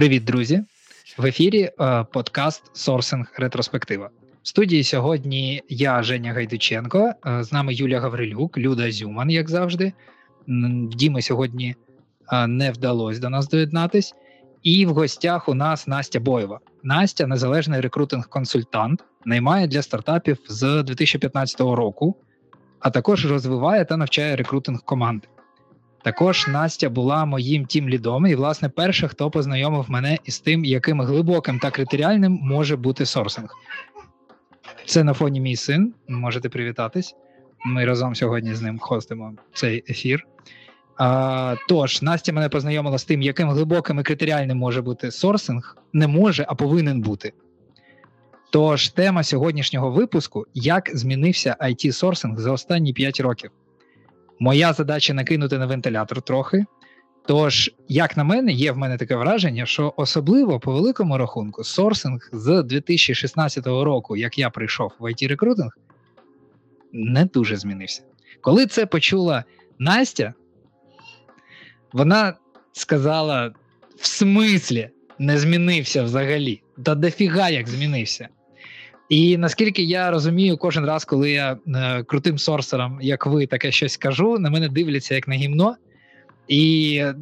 Привіт, друзі! В ефірі е, подкаст Сорсинг Ретроспектива. В студії сьогодні я, Женя Гайдученко, е, з нами Юлія Гаврилюк, Люда Зюман, як завжди. Діми сьогодні е, не вдалося до нас доєднатись. І в гостях у нас Настя Боєва. Настя, незалежний рекрутинг-консультант, наймає для стартапів з 2015 року, а також розвиває та навчає рекрутинг команди. Також Настя була моїм тім лідом, і, власне, перша, хто познайомив мене із тим, яким глибоким та критеріальним може бути сорсинг. Це на фоні мій син. Можете привітатись. Ми разом сьогодні з ним хостимо цей ефір. А, Тож, Настя мене познайомила з тим, яким глибоким і критеріальним може бути сорсинг. Не може, а повинен бути. Тож, тема сьогоднішнього випуску: як змінився it сорсинг за останні 5 років. Моя задача накинути на вентилятор трохи. Тож, як на мене, є в мене таке враження, що особливо по великому рахунку сорсинг з 2016 року, як я прийшов в it рекрутинг не дуже змінився. Коли це почула Настя, вона сказала: в смислі не змінився взагалі, та дофіга як змінився. І наскільки я розумію, кожен раз, коли я е, крутим сорсером, як ви, таке щось кажу, на мене дивляться як на гімно, і е,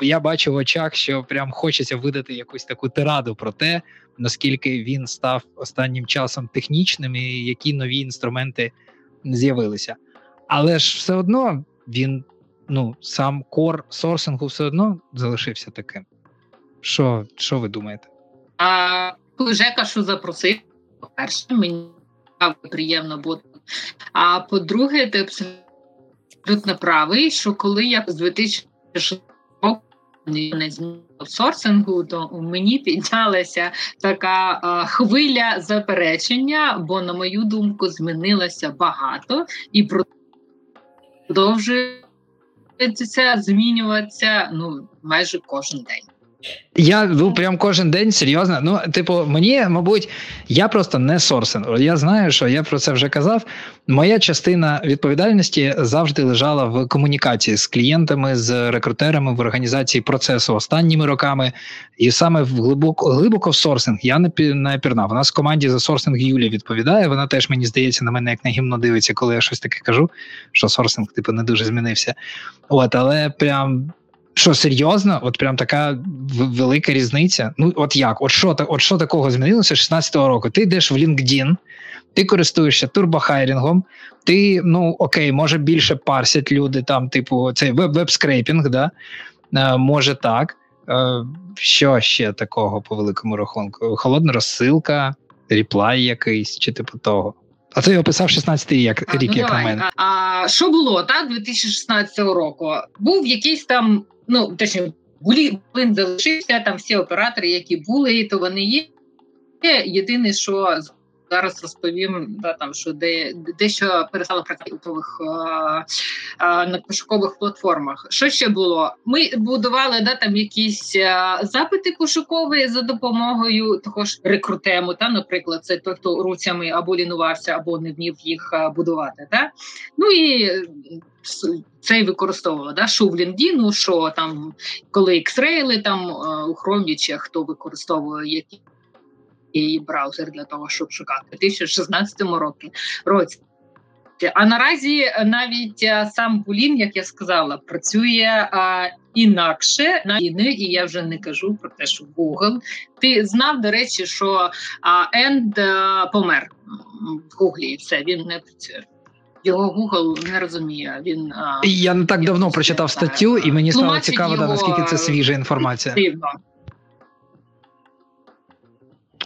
я бачу в очах, що прям хочеться видати якусь таку тираду про те, наскільки він став останнім часом технічним і які нові інструменти з'явилися. Але ж все одно він, ну, сам кор сорсингу все одно залишився таким. Що що ви думаєте? А Жека що запросив, по-перше, мені приємно бути. А по-друге, ти абсолютно правий, що коли я з 2006 року не змінив сорсингу, то мені піднялася така а, хвиля заперечення, бо, на мою думку, змінилося багато і продовжується змінюватися ну майже кожен день. Я ну прям кожен день серйозно. Ну, типу, мені, мабуть, я просто не сорсен. Я знаю, що я про це вже казав. Моя частина відповідальності завжди лежала в комунікації з клієнтами, з рекрутерами в організації процесу останніми роками. І саме в глибоко глибоко в сорсинг я не не пірнав. У нас в команді за сорсинг Юлія відповідає. Вона теж мені здається на мене як на гімно дивиться, коли я щось таке кажу, що сорсинг типу не дуже змінився. От, але прям що серйозно, от прям така велика різниця. Ну, от як? От що от що такого змінилося 16-го року? Ти йдеш в LinkedIn, ти користуєшся турбохайрінгом, ти, ну окей, може більше парсять люди, там, типу, цей веб-скрейпінг, да? Е, може так. Е, що ще такого по великому рахунку? Холодна розсилка, ріплай якийсь, чи типу того. А це я описав 16-й як рік, ну, як давай. на мене. А що було так 2016 року? Був якийсь там ну точніше, були він залишився там всі оператори, які були, то вони є. Єдине, що зараз розповім, да, там що де дещо перестало працювати на пошукових платформах. Що ще було? Ми будували да, там якісь а, запити пошукові за допомогою того ж рекрутему. Та, наприклад, це той, хто руцями або лінувався, або не вмів їх будувати. Та? Ну і це й використовувала да, що в LinkedIn, що там коли X-Rail там у Chrome, чи хто використовує які і браузер для того, щоб шукати у 2016 році. році. А наразі навіть е, сам Булін, як я сказала, працює а, інакше на війни, і я вже не кажу про те, що Google. Ти знав, до речі, що Енд е, помер в Гуглі, і все він не працює. Його Google не розуміє. Він я не так давно прочитав статтю, і мені стало цікаво, да, наскільки це свіжа інформація. Дивно.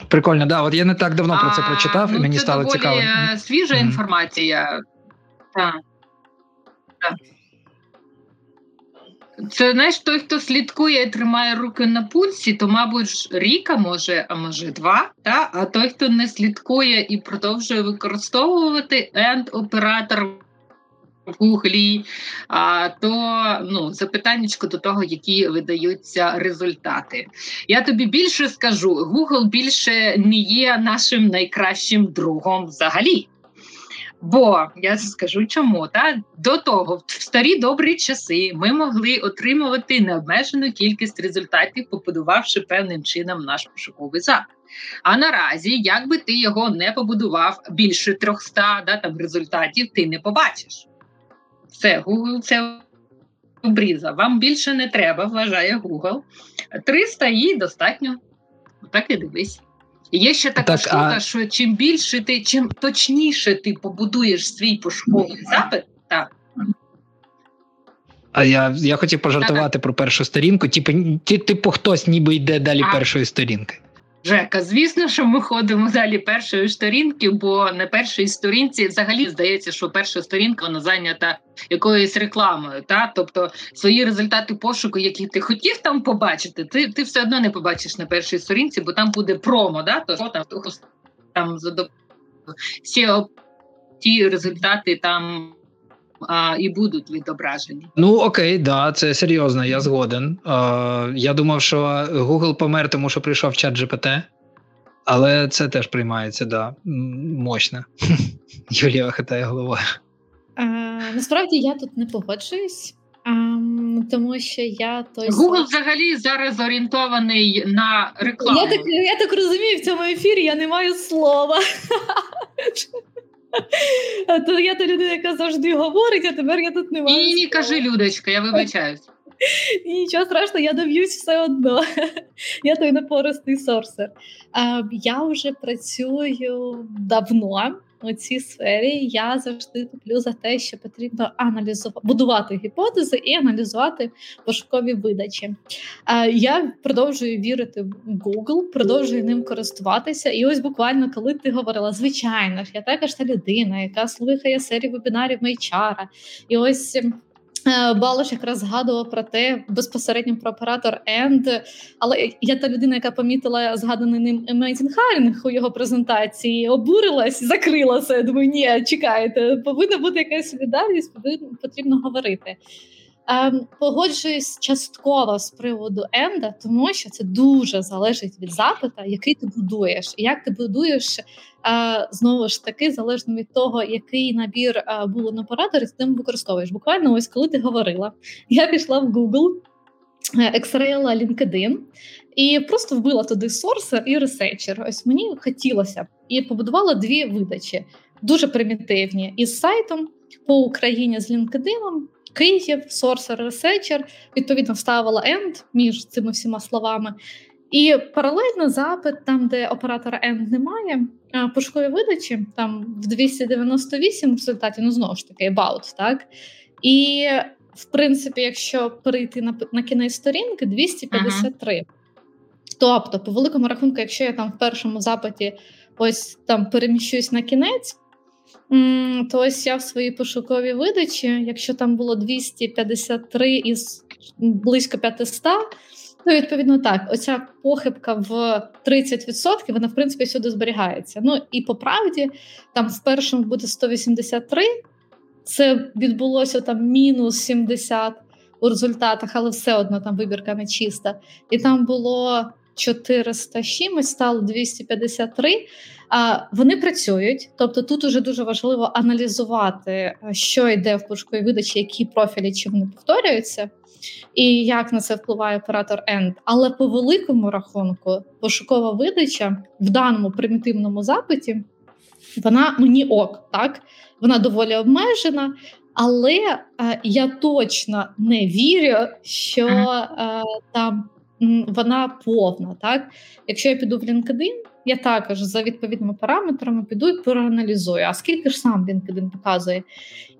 Прикольно, да. От я не так давно про це прочитав, ну, і мені стало цікаво. Це свіжа mm-hmm. інформація. Так. так. Це знаєш, той, хто слідкує і тримає руки на пульсі, то, мабуть, ріка може, а може два. Та? А той, хто не слідкує і продовжує використовувати енд-оператор в Гуглі, то ну, запитання до того, які видаються результати. Я тобі більше скажу: Google більше не є нашим найкращим другом взагалі. Бо я скажу чому та до того в старі добрі часи ми могли отримувати необмежену кількість результатів, побудувавши певним чином наш пошуковий запит. А наразі, як би ти його не побудував більше 300 да, там результатів, ти не побачиш. Все, Google це обріза. Вам більше не треба, вважає Google. 300 і достатньо. Так і дивись. Є ще така так, штука, а... що чим більше ти, чим точніше ти побудуєш свій пошуковий запит, так. А я я хотів пожартувати так, про першу сторінку. Типу, типу, хтось ніби йде далі а, першої сторінки. Жека, звісно, що ми ходимо далі першої сторінки, бо на першій сторінці взагалі здається, що перша сторінка вона зайнята якоюсь рекламою. Та? Тобто свої результати пошуку, які ти хотів там побачити, ти ти все одно не побачиш на першій сторінці, бо там буде промо. Да? То там там за всі ті результати там а, І будуть відображені. Ну окей, да, це серйозно, я згоден. А, Я думав, що Google помер, тому що прийшов чат GPT, але це теж приймається, да. Мощно. Юлія хитає головою. Насправді я тут не погоджуюсь. Um, тому що я той Google взагалі зараз орієнтований на рекламу. Я так я так розумію, в цьому ефірі я не маю слова. То я та людина, яка завжди говорить, а тепер я тут не маю. Ні, ні, кажи, Людочка, я вибачаюсь. Нічого страшного, я доб'юсь все одно. Я той напористий сорсер. Я вже працюю давно у цій сфері. Я завжди топлю за те, що потрібно аналізувати, будувати гіпотези і аналізувати пошукові видачі. Я продовжую вірити в Google, продовжую ним користуватися. І ось буквально, коли ти говорила, звичайно ж, я також та людина, яка слухає серію вебінарів HR. І ось Балош якраз згадував про те безпосередньо про оператор End, але я та людина, яка помітила згаданий ним Amazing Hiring у його презентації, обурилась, закрилася. Думаю, ні, чекайте, повинна бути якась солідарність, потрібно говорити. Ем, Погоджуюсь частково з приводу Енда, тому що це дуже залежить від запита, який ти будуєш. і Як ти будуєш е, знову ж таки, залежно від того, який набір було на операторі, ти використовуєш. Буквально, ось коли ти говорила, я пішла в Google, x-ray'їла LinkedIn і просто вбила туди sourcer і researcher. Ось мені хотілося і побудувала дві видачі, дуже примітивні із сайтом по Україні з LinkedIn, Київ, Sourcer, Researcher, відповідно вставила AND між цими всіма словами. І паралельно запит, там, де оператора AND немає, пошукові видачі, там в 298 в результаті, ну знову ж таки, about, так? І, в принципі, якщо перейти на на кінець сторінки, 253. Ага. Тобто, по великому рахунку, якщо я там в першому запиті ось там переміщусь на кінець, то ось я в своїй пошуковій видачі, якщо там було 253 із близько 500, то відповідно так, оця похибка в 30%, вона в принципі сюди зберігається. Ну і по правді, там в першому буде 183, це відбулося там мінус 70 у результатах, але все одно там вибірка не чиста. І там було 400 чимось, стало 253. А вони працюють, тобто тут уже дуже важливо аналізувати, е, що йде в пошуковій видачі, які профілі чи вони повторюються, і як на це впливає оператор End. Але по великому рахунку, пошукова видача в даному примітивному запиті, вона мені ок, так вона доволі обмежена. Але е, я точно не вірю, що е, там вона повна. Так, якщо я піду в LinkedIn, я також за відповідними параметрами піду і проаналізую, а скільки ж сам LinkedIn показує.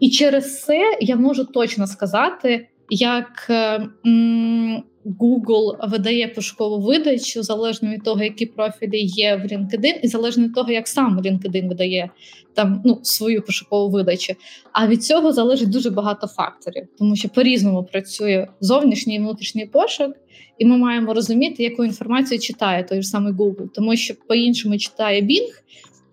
І через це я можу точно сказати, як е, Google видає пошукову видачу залежно від того, які профілі є в LinkedIn, і залежно від того, як сам LinkedIn видає там ну, свою пошукову видачу. А від цього залежить дуже багато факторів, тому що по-різному працює зовнішній і внутрішній пошук, і ми маємо розуміти, яку інформацію читає той ж самий Google, тому що по-іншому читає Bing,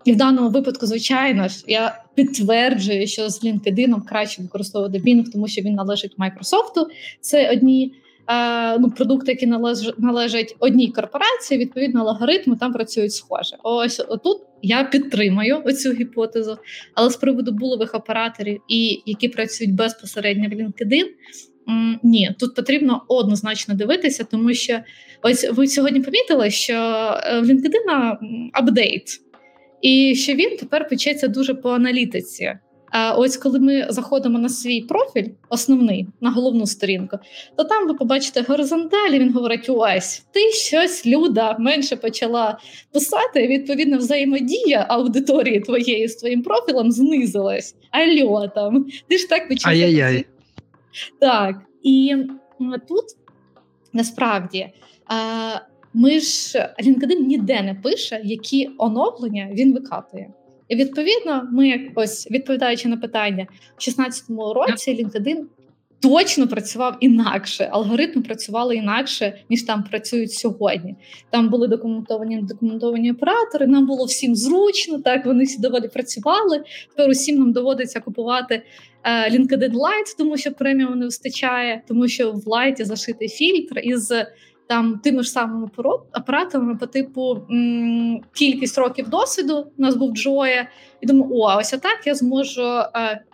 і в даному випадку, звичайно ж, я підтверджую, що з LinkedIn краще використовувати Bing, тому що він належить Microsoft. Це одні е, ну, продукти, які належ, належать одній корпорації. Відповідно, алгоритми там працюють схоже. Ось тут я підтримаю оцю гіпотезу, але з приводу булових операторів і які працюють безпосередньо в LinkedIn, ні, тут потрібно однозначно дивитися, тому що ось ви сьогодні помітили, що е, в LinkedIn апдейт, і що він тепер печеться дуже по аналітиці. А ось коли ми заходимо на свій профіль, основний на головну сторінку, то там ви побачите горизонталі. Він говорить: ось ти щось люда менше почала писати. Відповідно, взаємодія аудиторії твоєї з твоїм профілем знизилась. Альо там ти ж так почала. Ай-яй-яй. Так, і тут насправді ми ж LinkedIn ніде не пише, які оновлення він викатує. І відповідно, ми ось відповідаючи на питання в 2016 році, LinkedIn точно працював інакше. Алгоритми працювали інакше, ніж там працюють сьогодні. Там були документовані документовані оператори. Нам було всім зручно. Так вони всі доволі працювали. Тепер усім нам доводиться купувати е, LinkedIn Lite, тому що преміум не вистачає, тому що в лайті зашитий фільтр із там тими ж самими операторами по типу м- кількість років досвіду. У нас був Джоя, і думаю, о, ось так я зможу е,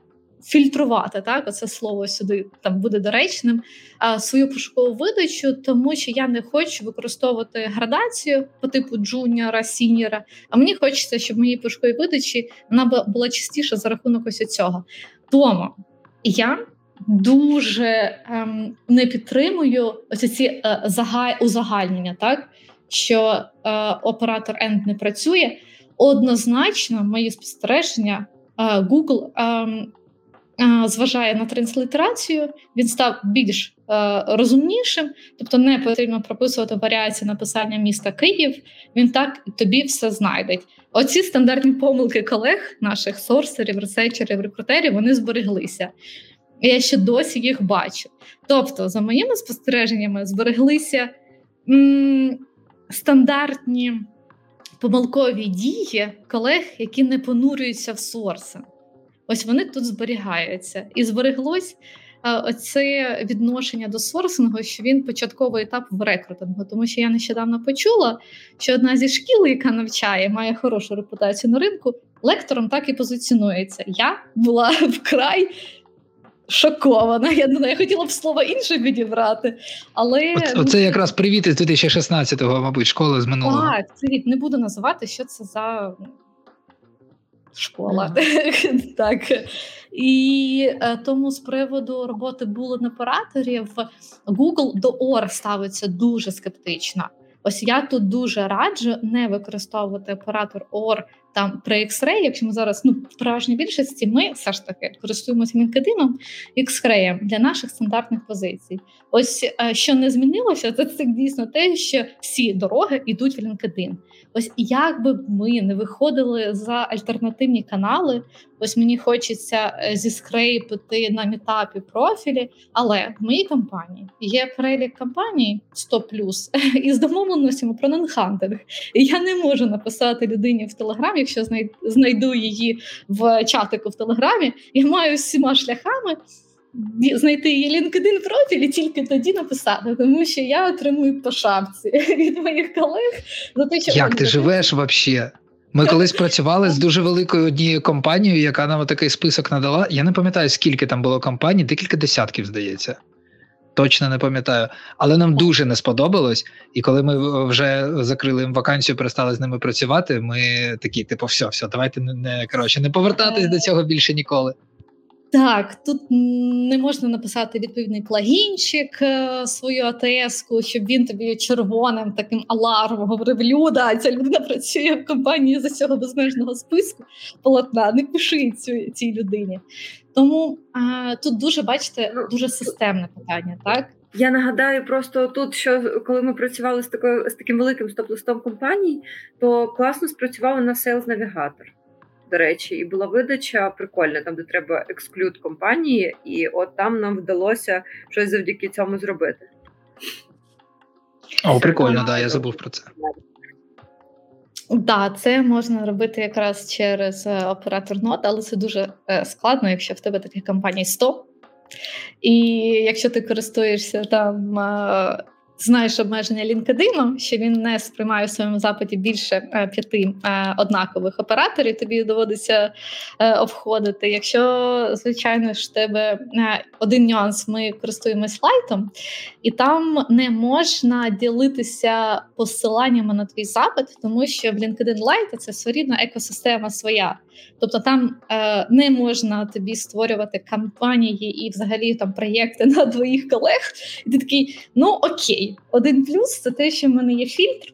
фільтрувати так, оце слово сюди там буде доречним. е, свою пошукову видачу, тому що я не хочу використовувати градацію по типу джуніора, сіньора. А мені хочеться, щоб мої пошукові видачі вона була частіша за рахунок ось цього. Тому я дуже ем, не підтримую ось ці е, загаль, узагальнення, так що е, оператор End не працює. Однозначно, мої спостереження, е, Google ем, е, зважає на транслітерацію, він став більш е, розумнішим, тобто не потрібно прописувати варіації написання міста Київ. Він так тобі все знайде. Оці стандартні помилки колег, наших сорсерів, ресерчерів, рекрутерів, вони збереглися. Я ще досі їх бачу. Тобто, за моїми спостереженнями, збереглися м- стандартні помилкові дії колег, які не понурюються в сорси. Ось вони тут зберігаються. І збереглось оце відношення до сорсингу, що він початковий етап в рекрутингу. Тому що я нещодавно почула, що одна зі шкіл, яка навчає, має хорошу репутацію на ринку, лектором так і позиціонується. Я була вкрай шокована. Я не знаю, я хотіла б слово інше відібрати. Але Оце, оце якраз привіт із 2016-го, мабуть, школи з минулого. Так, привіт. Не буду називати, що це за школа. Mm. так. І е, тому з приводу роботи операторів Google до OR ставиться дуже скептично. Ось я тут дуже раджу не використовувати оператор OR там при X-Ray, якщо ми зараз ну в переважній більшості, ми все ж таки користуємося LinkedIn, X-Ray для наших стандартних позицій. Ось е, що не змінилося, це це дійсно те, що всі дороги йдуть в LinkedIn. Ось як би ми не виходили за альтернативні канали, ось мені хочеться е, зіскрейпити на мітапі профілі, але в моїй компанії є перелік компаній 100+, із домовленостями про нонхантинг. І я не можу написати людині в Телеграмі, якщо знайду її в чатику в Телеграмі, я маю всіма шляхами знайти її LinkedIn профіль і тільки тоді написати, тому що я отримую по шапці від моїх колег за те, що як ти живеш взагалі? Ми колись працювали з дуже великою однією компанією, яка нам такий список надала. Я не пам'ятаю, скільки там було компаній, декілька десятків, здається. Точно не пам'ятаю, але нам дуже не сподобалось. І коли ми вже закрили їм вакансію, перестали з ними працювати. Ми такі, типу, все, все, давайте не коротше не повертатись до цього більше ніколи. Так, тут не можна написати відповідний плагінчик е, свою АТС-ку, щоб він тобі червоним таким алармом говорив: Люда, ця людина працює в компанії за цього безмежного списку полотна. Не пиши цю цій людині. Тому а, тут дуже бачите, ну, дуже системне питання, так. Я нагадаю просто тут, що коли ми працювали з такою з таким великим стоп-листом компаній, то класно спрацював на Sales Navigator до речі, і була видача прикольна, там де треба ексклюд компанії, і от там нам вдалося щось завдяки цьому зробити. О, прикольно, так, да, я забув про це. Так, да, це можна робити якраз через е, оператор нот, але це дуже е, складно, якщо в тебе таких компаній 100. І якщо ти користуєшся там знаєш обмеження LinkedIn, що він не сприймає в своєму запиті більше е, п'яти е, однакових операторів, тобі доводиться е, обходити. Якщо, звичайно ж, тебе один нюанс, ми користуємось лайтом, і там не можна ділитися посиланнями на твій запит, тому що в LinkedIn Lite це своєрідна екосистема своя. Тобто там е, не можна тобі створювати кампанії і взагалі там проєкти на твоїх колег. І ти такий, ну окей, один плюс це те, що в мене є фільтр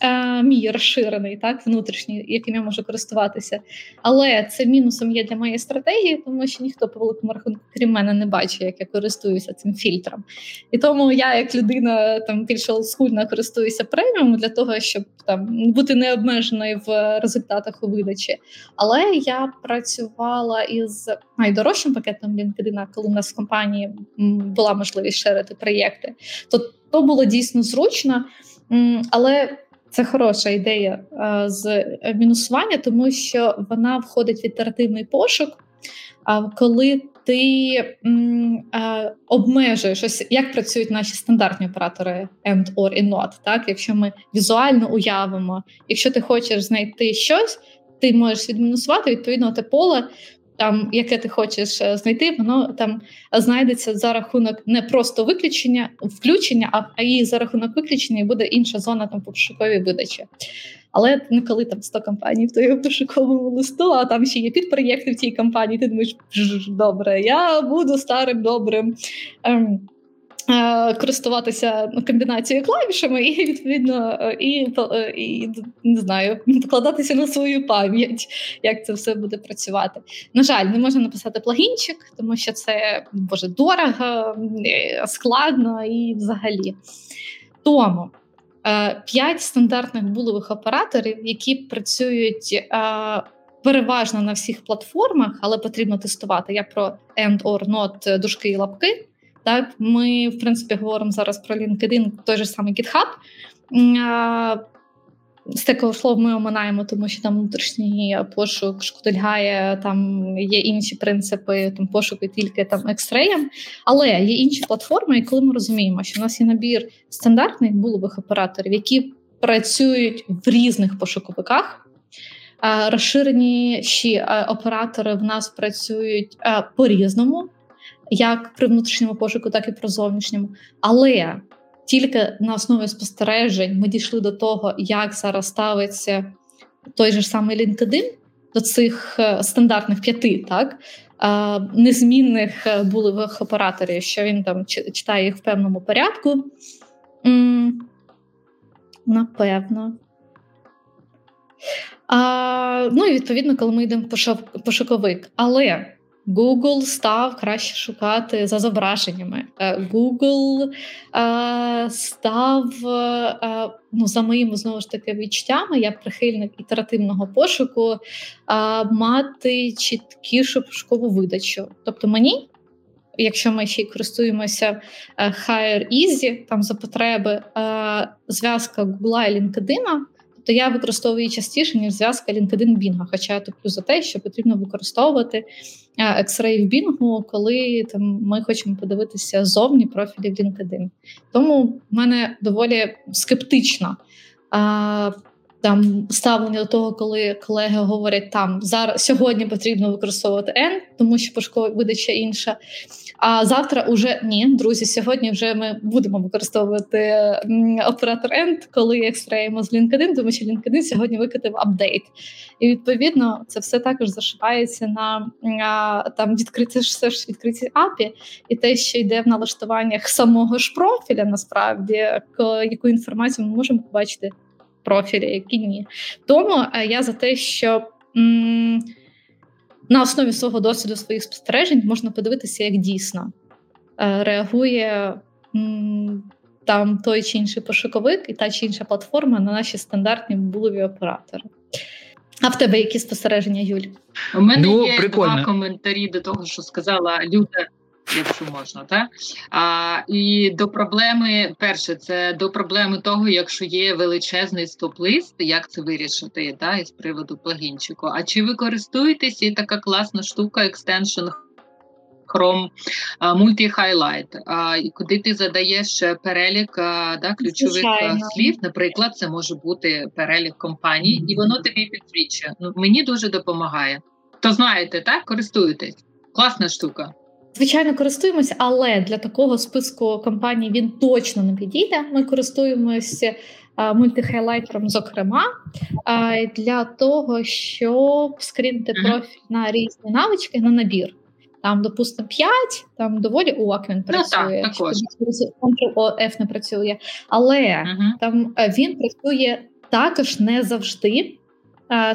е, мій розширений, так, внутрішній, яким я можу користуватися. Але це мінусом є для моєї стратегії, тому що ніхто по великому рахунку, крім мене, не бачить, як я користуюся цим фільтром. І тому я, як людина там більш олдскульна, користуюся преміум для того, щоб там бути необмеженою в результатах у видачі. Але я працювала із найдорожчим пакетом LinkedIn, коли у нас в компанії була можливість шерити проєкти, то то було дійсно зручно. Але це хороша ідея з мінусування, тому що вона входить в ітеративний пошук. Коли ти м, а, обмежуєш ось як працюють наші стандартні оператори and, or і not, так якщо ми візуально уявимо, якщо ти хочеш знайти щось, ти можеш відмінусувати відповідно те поле там, яке ти хочеш е, знайти, воно там знайдеться за рахунок не просто виключення, включення, а, і за рахунок виключення і буде інша зона там по пошуковій видачі. Але не коли там 100 компаній в твоєму пошуковому листу, а там ще є підпроєкти в цій компанії. Ти думаєш, добре, я буду старим добрим. Ем, користуватися ну, комбінацією клавішами, і відповідно е, і, е, і не знаю, покладатися на свою пам'ять, як це все буде працювати. На жаль, не можна написати плагінчик, тому що це боже дорого, складно і взагалі. Тому п'ять стандартних булових операторів, які працюють. Переважно на всіх платформах, але потрібно тестувати. Я про end or not дужки і лапки. Так, ми, в принципі, говоримо зараз про LinkedIn, той же самий GitHub. Такого слова ми оминаємо, тому що там внутрішній пошук шкодильгає, там є інші принципи там пошуку тільки там екстреєм. Але є інші платформи, і коли ми розуміємо, що в нас є набір стандартних булових операторів, які працюють в різних пошуковиках. Розширеніші оператори в нас працюють по-різному як при внутрішньому пошуку, так і при зовнішньому. Але тільки на основі спостережень ми дійшли до того, як зараз ставиться той же самий LinkedIn до цих е, стандартних п'яти, так. Незмінних е, булевих операторів, що він там читає їх в певному порядку. Напевно. А, Ну і відповідно, коли ми йдемо в пошуковик. Але Google став краще шукати за зображеннями. Е, Google е, став, е, ну, за моїми знову ж таки відчуттями, я прихильник ітеративного пошуку, е, мати чіткішу пошукову видачу. Тобто мені. Якщо ми ще й користуємося е, Hire Easy, там за потреби е, зв'язка Google і LinkedIn, то я використовую частіше, ніж зв'язка LinkedIn Bing, Хоча я топлю за те, що потрібно використовувати X-Ray в Bing, коли там ми хочемо подивитися зовні профілі в LinkedIn. Тому в мене доволі скептично а, там ставлення до того, коли колеги говорять, там зараз сьогодні потрібно використовувати N, тому що пошукова видача інша. А завтра уже ні, друзі. Сьогодні вже ми будемо використовувати оператор End, коли екстраємо з LinkedIn, тому що LinkedIn сьогодні викатив апдейт. І відповідно це все також зашивається на там відкриті все ж відкриті API, і те, що йде в налаштуваннях самого ж профіля, насправді яку інформацію ми можемо побачити в профілі, які ні. Тому е, я за те, що. М- на основі свого досвіду своїх спостережень можна подивитися, як дійсно е, реагує там той чи інший пошуковик і та чи інша платформа на наші стандартні булові оператори. А в тебе які спостереження, Юль? У мене ну, є прикольно. два коментарі до того, що сказала Люда якщо можна, так? А, І до проблеми, перше, це до проблеми того, якщо є величезний стоп-лист, як це вирішити да, із приводу плагінчику. А чи ви користуєтесь і така класна штука, екстеншн Chrome Multi-Highlight, куди ти задаєш перелік да, ключових Звичайно. слів. Наприклад, це може бути перелік компаній, і воно тобі підсвічує. Ну, Мені дуже допомагає. То знаєте, так користуєтесь. Класна штука. Звичайно, користуємося, але для такого списку компаній він точно не підійде. Ми користуємося мультихайлайтером, зокрема, для того, щоб скрінити профіль на різні навички на набір. Там, допустимо, 5, там доволі ок він працює. Ну, так. Ctrl-F не працює, але uh-huh. там е, він працює також не завжди.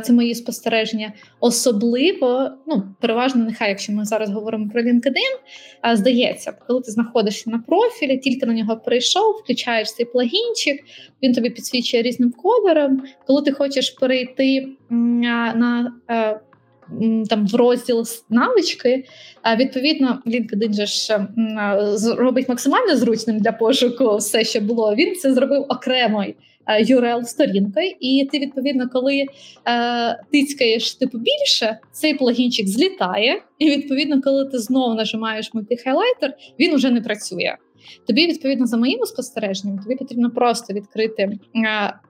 Це мої спостереження. Особливо, ну переважно, нехай, якщо ми зараз говоримо про LinkedIn, здається, коли ти знаходишся на профілі, тільки на нього прийшов, включаєш цей плагінчик, він тобі підсвічує різним кольором. Коли ти хочеш перейти на е, там в розділ навички, відповідно, LinkedIn же ж робить максимально зручним для пошуку все, що було. Він це зробив окремий url сторінкою і ти, відповідно, коли е, тицькаєш типу більше, цей плагінчик злітає, і відповідно, коли ти знову нажимаєш мультихайлайтер, він уже не працює. Тобі, відповідно, за моїми спостереженнями, тобі потрібно просто відкрити е,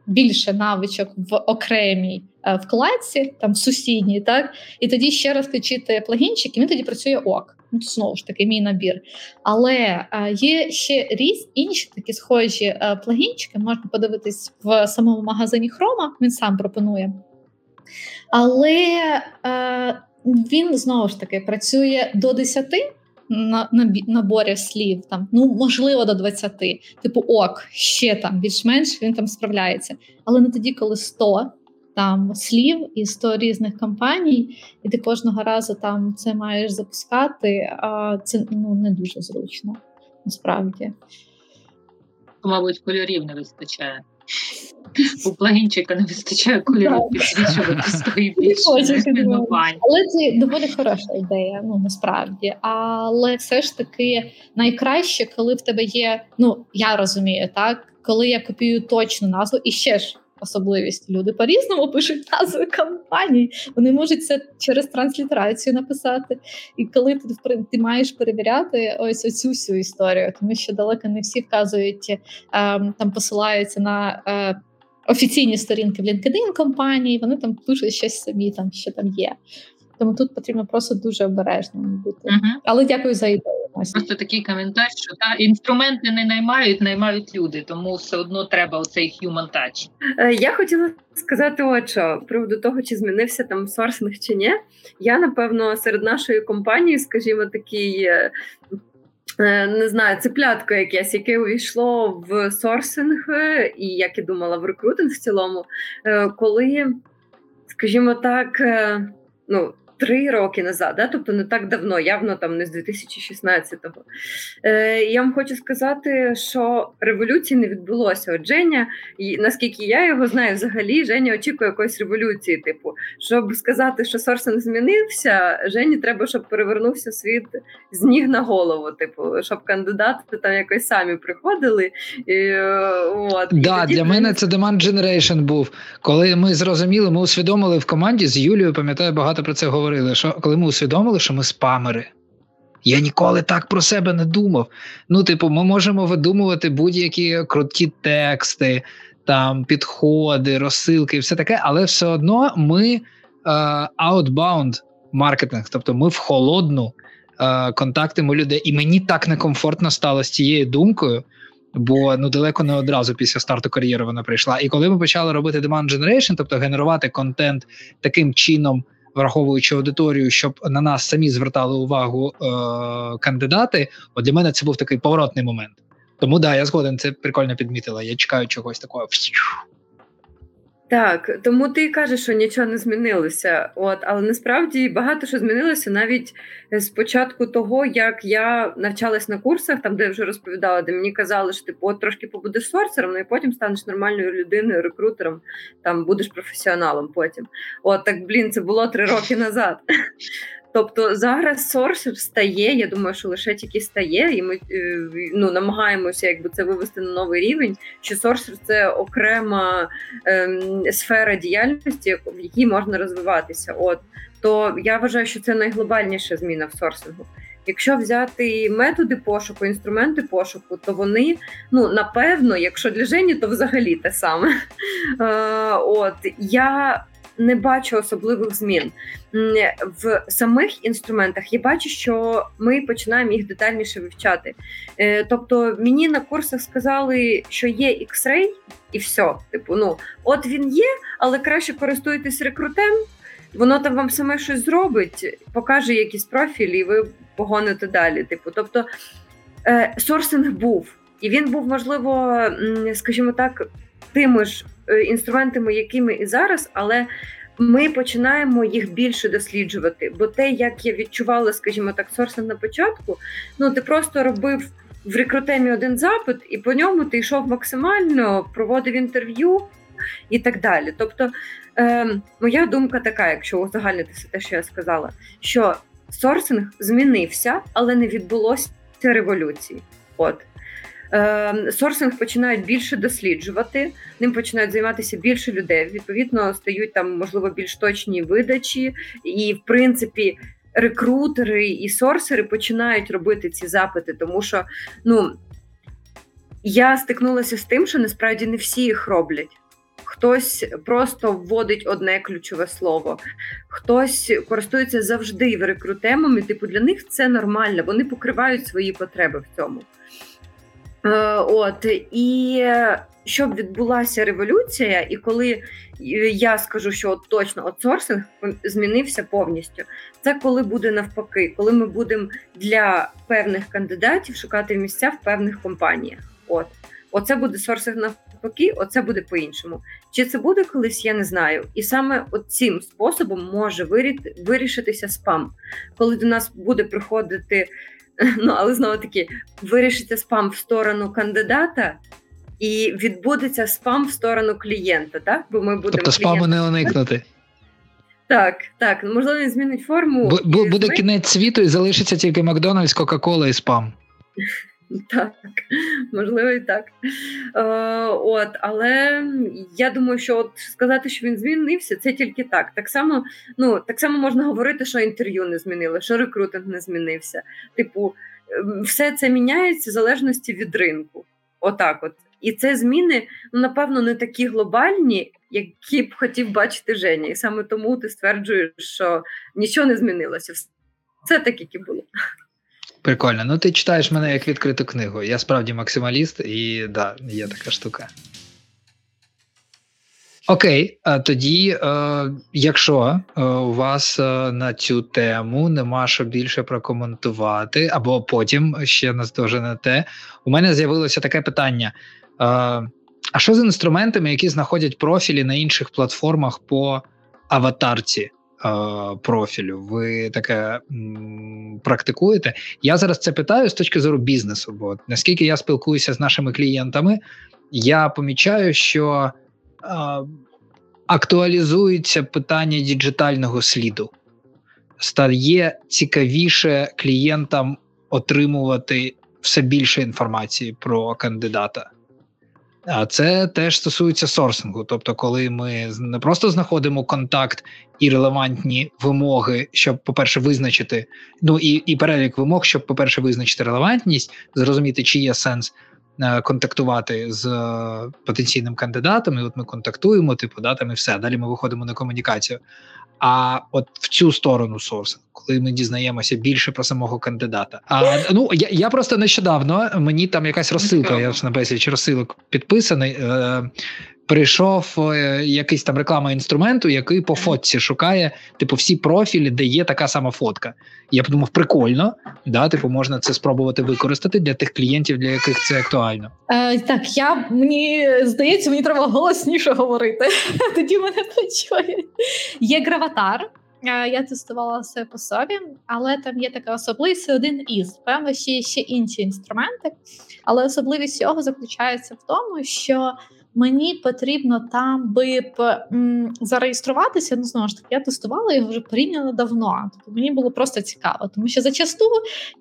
більше навичок в окремій е, вкладці, там в сусідній, так і тоді ще раз включити плагінчик, і він тоді працює ок. Ну, знову ж таки, мій набір. Але е, є ще різ інші такі схожі е, плагінчики, можна подивитись в самому магазині Хрома, він сам пропонує. Але е, він знову ж таки працює до 10 на наборі слів, там, ну можливо, до 20. Типу, ок, ще там більш-менш він там справляється. Але не тоді, коли 100 там слів і 100 різних компаній, і ти кожного разу там це маєш запускати, а це ну не дуже зручно насправді. Мабуть, кольорів не вистачає. У плагінчика не вистачає кольорів підсвічувати свої більше Але це доволі хороша ідея, ну насправді. Але все ж таки найкраще, коли в тебе є. Ну я розумію, так коли я копію точну назву і ще ж особливість. Люди по-різному пишуть назви компаній. Вони можуть це через транслітерацію написати. І коли ти ти маєш перевіряти ось оцю всю історію, тому що далеко не всі вказують ем, там, посилаються на. Е, Офіційні сторінки в LinkedIn компанії, вони там пишуть щось самі, там що там є. Тому тут потрібно просто дуже обережним бути. Uh-huh. Але дякую за ідею. Просто такий коментар, що та інструменти не наймають, наймають люди, тому все одно треба оцей human touch. Е, я хотіла сказати, от що приводу того, чи змінився там сорсинг чи ні. Я напевно серед нашої компанії, скажімо, такий. Е, е, не знаю, цеплятко якесь, яке увійшло в сорсинг, і як і думала, в рекрутинг в цілому, коли, скажімо так, ну три роки назад, да? тобто не так давно, явно там не з 2016-го. Е, Я вам хочу сказати, що революції не відбулося. От Женя, і наскільки я його знаю, взагалі Женя очікує якоїсь революції. Типу, щоб сказати, що сорсинг змінився, Жені треба, щоб перевернувся світ з ніг на голову. Типу, щоб кандидати там якось самі приходили. І, от. Да, і Для мене це Demand Generation був. Коли ми зрозуміли, ми усвідомили в команді з Юлією, пам'ятаю, багато про це говорили говорили, що коли ми усвідомили, що ми спамери. Я ніколи так про себе не думав. Ну, типу, ми можемо видумувати будь-які круті тексти, там підходи, розсилки і все таке, але все одно ми uh, outbound маркетинг, тобто ми в холодну uh, контактимо людей. І мені так некомфортно стало з цією думкою, бо ну далеко не одразу після старту кар'єри вона прийшла. І коли ми почали робити demand generation, тобто генерувати контент таким чином враховуючи аудиторію, щоб на нас самі звертали увагу е, кандидати. От для мене це був такий поворотний момент. Тому да, я згоден, це прикольно підмітила. Я чекаю чогось такого. Так, тому ти кажеш, що нічого не змінилося. От, але насправді багато що змінилося навіть з початку того, як я навчалась на курсах, там де вже розповідала, де мені казали, що типу, от трошки побудеш сорсером, ну і потім станеш нормальною людиною, рекрутером, там будеш професіоналом. Потім от так блін, це було три роки назад. Тобто зараз сорс стає, я думаю, що лише тільки стає, і ми е, ну, намагаємося якби це вивести на новий рівень. Що сорсер це окрема ем, сфера діяльності, в якій можна розвиватися. От то я вважаю, що це найглобальніша зміна в сорсингу. Якщо взяти методи пошуку, інструменти пошуку, то вони ну напевно, якщо для Жені, то взагалі те саме. Е, от я не бачу особливих змін в самих інструментах. Я бачу, що ми починаємо їх детальніше вивчати. Е, тобто, мені на курсах сказали, що є X-Ray, і все. Типу, ну от він є, але краще користуйтесь рекрутем. Воно там вам саме щось зробить, покаже якісь профілі, і ви погоните далі. Типу, тобто е, сорсинг був, і він був можливо, скажімо так, тими ж інструментами, якими і зараз, але ми починаємо їх більше досліджувати. Бо те, як я відчувала, скажімо так, сорсинг на початку, ну ти просто робив в рекрутемі один запит, і по ньому ти йшов максимально, проводив інтерв'ю і так далі. Тобто, е, моя думка така, якщо узагальнити все те, що я сказала, що сорсинг змінився, але не відбулося революції. От сорсинг починають більше досліджувати, ним починають займатися більше людей. Відповідно, стають там, можливо, більш точні видачі, і в принципі. Рекрутери і сорсери починають робити ці запити, тому що ну я стикнулася з тим, що насправді не всі їх роблять. Хтось просто вводить одне ключове слово, хтось користується завжди рекрутемами. Типу для них це нормально, вони покривають свої потреби в цьому. Е, от і щоб відбулася революція, і коли е, я скажу, що от точно аутсорсинг змінився повністю, це коли буде навпаки, коли ми будемо для певних кандидатів шукати місця в певних компаніях. От оце буде сорсинг навпаки, оце буде по-іншому. Чи це буде колись, я не знаю. І саме цим способом може вирішитися спам, коли до нас буде приходити. Ну, але знову таки вирішиться спам в сторону кандидата, і відбудеться спам в сторону клієнта. Так, бо ми будемо тобто спаму не уникнути. Так, так. Можливо, він змінить форму. Б- буде змін... кінець світу і залишиться тільки Макдональдс, Кока-Кола і спам. Так, можливо, і так. Е, от, Але я думаю, що от сказати, що він змінився, це тільки так. Так само ну, так само можна говорити, що інтерв'ю не змінили, що рекрутинг не змінився. Типу, ем, все це міняється в залежності від ринку. Отак, от. І це зміни, ну, напевно, не такі глобальні, які б хотів бачити Женя. І саме тому ти стверджуєш, що нічого не змінилося. Все так, як і було. Прикольно. Ну, ти читаєш мене як відкриту книгу. Я справді максималіст, і да, є така штука. Окей, а тоді, е, якщо е, у вас е, на цю тему нема що більше прокоментувати, або потім ще нас те, у мене з'явилося таке питання: е, а що з інструментами, які знаходять профілі на інших платформах по аватарці? Профілю, ви таке практикуєте? Я зараз це питаю з точки зору бізнесу, бо наскільки я спілкуюся з нашими клієнтами, я помічаю, що а, актуалізується питання діджитального сліду. Стає цікавіше клієнтам отримувати все більше інформації про кандидата. А це теж стосується сорсингу. Тобто, коли ми не просто знаходимо контакт і релевантні вимоги, щоб, по-перше, визначити, ну і і перелік вимог, щоб, по-перше, визначити релевантність, зрозуміти, чи є сенс е, контактувати з е, потенційним кандидатом. І От ми контактуємо, типу, да, там і все. Далі ми виходимо на комунікацію. А от в цю сторону сорсинг, коли ми дізнаємося більше про самого кандидата. А ну я я просто нещодавно мені там якась розсилка. Я ж на безліч розсилок підписаний. Е, Прийшов е, якийсь там реклама інструменту, який по фотці шукає, типу, всі профілі, де є така сама фотка. Я подумав, прикольно, да, типу, можна це спробувати використати для тих клієнтів, для яких це актуально. Е, Так, я мені здається, мені треба голосніше говорити. Тоді мене почують. Є граватар. Е, я тестувала все по собі, але там є така особливість один із. Певно, ще ще інші інструменти. Але особливість цього заключається в тому, що мені потрібно там би м, зареєструватися. Ну знову ж таки, я тестувала його вже порівняно давно. Тобто мені було просто цікаво, тому що зачасту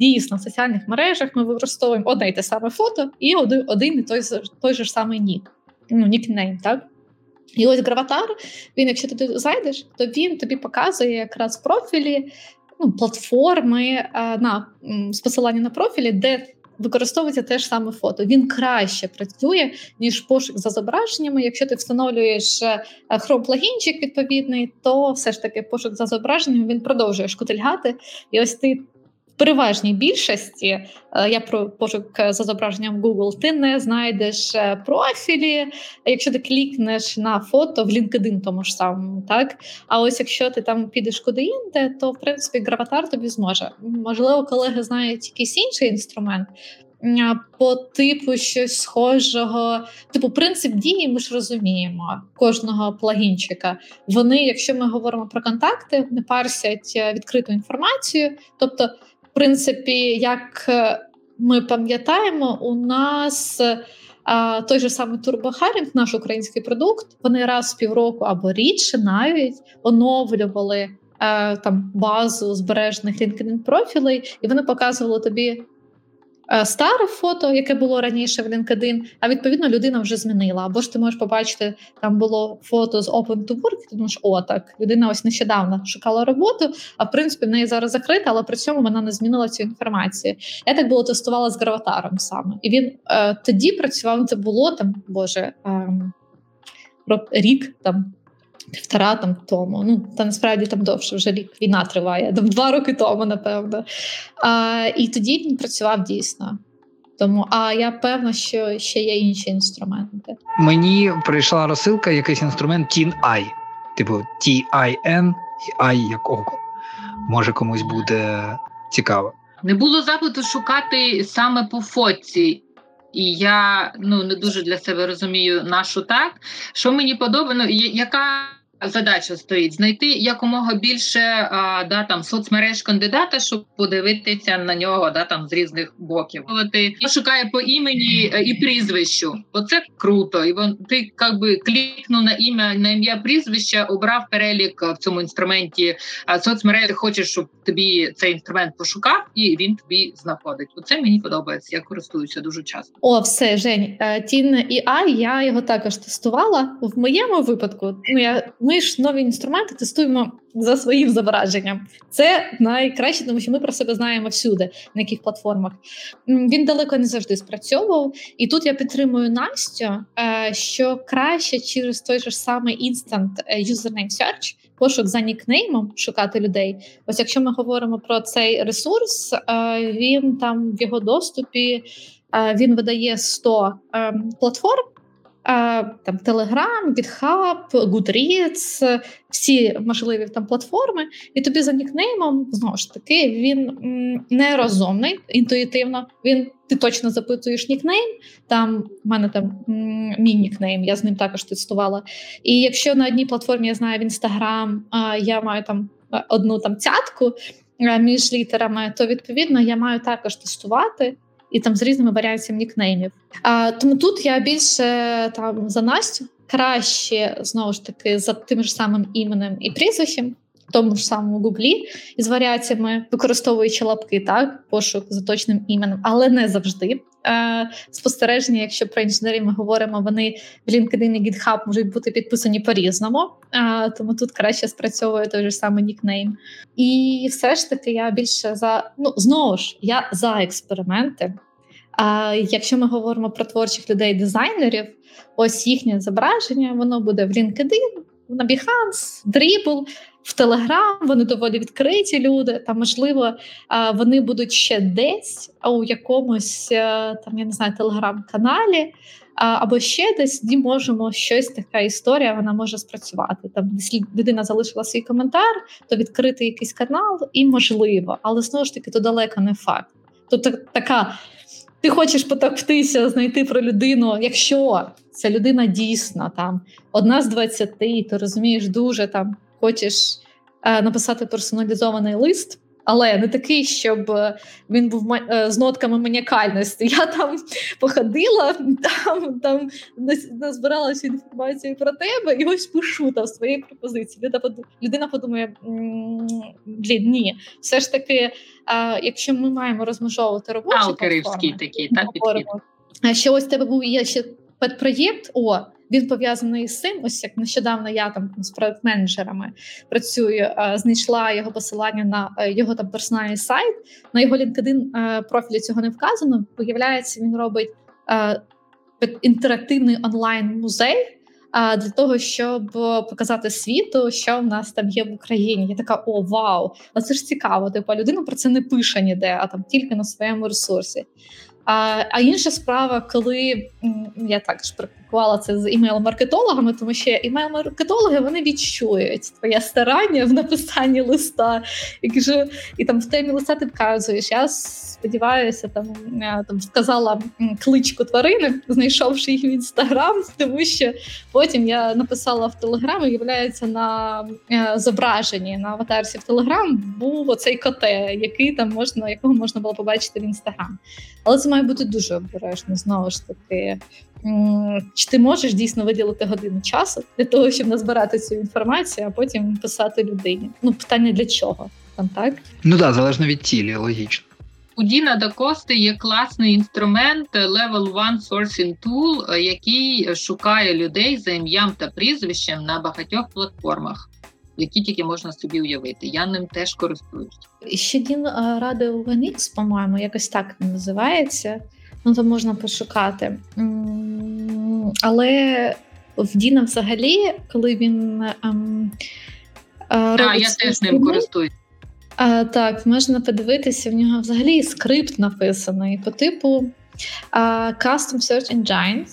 дійсно в соціальних мережах ми використовуємо одне й те саме фото і один один і той той же самий нік. Ну, нікнейм, так? І ось граватар, він, якщо ти зайдеш, то він тобі показує якраз профілі ну, платформи на з посилання на профілі, де використовується те ж саме фото. Він краще працює, ніж пошук за зображеннями. Якщо ти встановлюєш е, Chrome плагінчик відповідний, то все ж таки пошук за зображеннями він продовжує шкутильгати. І ось ти переважній більшості, е, я про пошук за зображенням Google, ти не знайдеш е, профілі, якщо ти клікнеш на фото в LinkedIn тому ж самому, так? А ось якщо ти там підеш куди інде, то в принципі граватар тобі зможе. Можливо, колеги знають якийсь інший інструмент. По типу щось схожого, типу принцип дії, ми ж розуміємо кожного плагінчика. Вони, якщо ми говоримо про контакти, не парсять е, відкриту інформацію. Тобто принципі, як е, ми пам'ятаємо, у нас той же самий TurboHiring, наш український продукт, вони раз в півроку або рідше навіть оновлювали е, там базу збережених LinkedIn профілей, і вони показували тобі старе фото, яке було раніше в LinkedIn, а відповідно людина вже змінила. Або ж ти можеш побачити, там було фото з Open to Work, і ти думаєш, о, так, людина ось нещодавно шукала роботу, а в принципі в неї зараз закрита, але при цьому вона не змінила цю інформацію. Я так було тестувала з граватаром саме. І він е, тоді працював, це було там, боже, е, рік там півтора там тому. Ну та насправді там довше вже рік війна триває, там два роки тому, напевно. А, І тоді він працював дійсно. Тому, а я певна, що ще є інші інструменти. Мені прийшла розсилка, якийсь інструмент TIN-I. типу T-I-N і I як око. Може комусь буде цікаво. Не було запиту шукати саме по фотці. І я ну не дуже для себе розумію нашу так. Що мені подобано, яка Задача стоїть знайти якомога більше а, да, там, соцмереж кандидата, щоб подивитися на нього да, там, з різних боків. Ти шукає по імені е, і прізвищу. Оце круто. І вон ти якби клікнув на ім'я на ім'я прізвища, обрав перелік в цьому інструменті соцмережі. Хочеш, щоб тобі цей інструмент пошукав, і він тобі знаходить. Оце мені подобається. Я користуюся дуже часто. О, все Жень. Е, Тін і Ай, я його також тестувала в моєму випадку. Ну я ми ж нові інструменти тестуємо за своїм зображенням. Це найкраще, тому що ми про себе знаємо всюди, на яких платформах. Він далеко не завжди спрацьовував. І тут я підтримую Настю, е, що краще через той же самий Instant е, Username Search, пошук за нікнеймом шукати людей. Ось якщо ми говоримо про цей ресурс, е, він там в його доступі. Він видає 100 ем, платформ, там Telegram, GitHub, Goodreads, всі можливі там платформи, і тобі за нікнеймом знову ж таки він нерозумний інтуїтивно. Він ти точно запитуєш нікнейм. Там в мене там мій нікнейм, я з ним також тестувала. І якщо на одній платформі я знаю в Instagram, я маю там одну там цятку між літерами, то відповідно я маю також тестувати і там з різними варіаціями нікнеймів. А, Тому тут я більше там за Настю краще знову ж таки за тим ж самим іменем і прізвищем. Тому ж самому Гуглі із варіаціями, використовуючи лапки, так, пошук за точним іменем, але не завжди. Е, Спостереження, якщо про інженерів ми говоримо, вони в LinkedIn і GitHub можуть бути підписані по-різному, е, тому тут краще спрацьовує той же самий нікнейм. І все ж таки я більше за ну знову ж я за експерименти. А якщо ми говоримо про творчих людей-дизайнерів, ось їхнє зображення, воно буде в LinkedIn, на Behance, Dribble, в Telegram, вони доволі відкриті люди. Та можливо, вони будуть ще десь, а у якомусь е, там я не знаю телеграм-каналі. Або ще десь де можемо щось така історія, вона може спрацювати. Там людина залишила свій коментар, то відкрити якийсь канал і можливо, але знову ж таки то далеко не факт. Тобто така ти хочеш потовктися, знайти про людину, якщо ця людина дійсна там одна з двадцяти, ти розумієш, дуже там хочеш е, написати персоналізований лист. Але не такий, щоб е, він був е, з нотками маніакальності. Я там походила, там там назбирала всю інформацію про тебе і ось пишу там свої пропозиції. Людина подумає: блін, ні, все ж таки, якщо ми маємо розмежовувати платформи, такі, так, підхід. що ось тебе був є ще педпроєкт, о, він пов'язаний з цим. Ось як нещодавно я там з проект-менеджерами працюю, знайшла його посилання на його там персональний сайт. На його LinkedIn профілі цього не вказано. Виявляється, він робить інтерактивний онлайн-музей. Для того, щоб показати світу, що в нас там є в Україні. Я така о, вау! А це ж цікаво. Типу, людина про це не пише ніде, а там тільки на своєму ресурсі. А а інша справа, коли я також практикувала це з імейл-маркетологами, тому що імейл-маркетологи вони відчують твоє старання в написанні листа. Кажу, і там в темі листа ти вказуєш. Я сподіваюся, там я там сказала кличку тварини, знайшовши їх в інстаграм, тому що потім я написала в Телеграм, і являється на е, зображенні на аватарці в Телеграм був оцей коте, який там можна, якого можна було побачити в інстаграм. Але це має бути дуже обережно знову ж таки. Чи ти можеш дійсно виділити годину часу для того, щоб назбирати цю інформацію, а потім писати людині? Ну, питання для чого там так? Ну так, залежно від цілі, логічно. У Діна Дакости є класний інструмент Level 1 Sourcing Tool, який шукає людей за ім'ям та прізвищем на багатьох платформах, які тільки можна собі уявити. Я ним теж користуюсь. Ще Дін радив Linux, по-моєму, якось так називається. Ну, то можна пошукати. Але в Діна взагалі, коли він. Ем, е, Так, я теж ним користуюсь. А, Так, можна подивитися, в нього взагалі скрипт написаний по типу а, Custom Search Engines.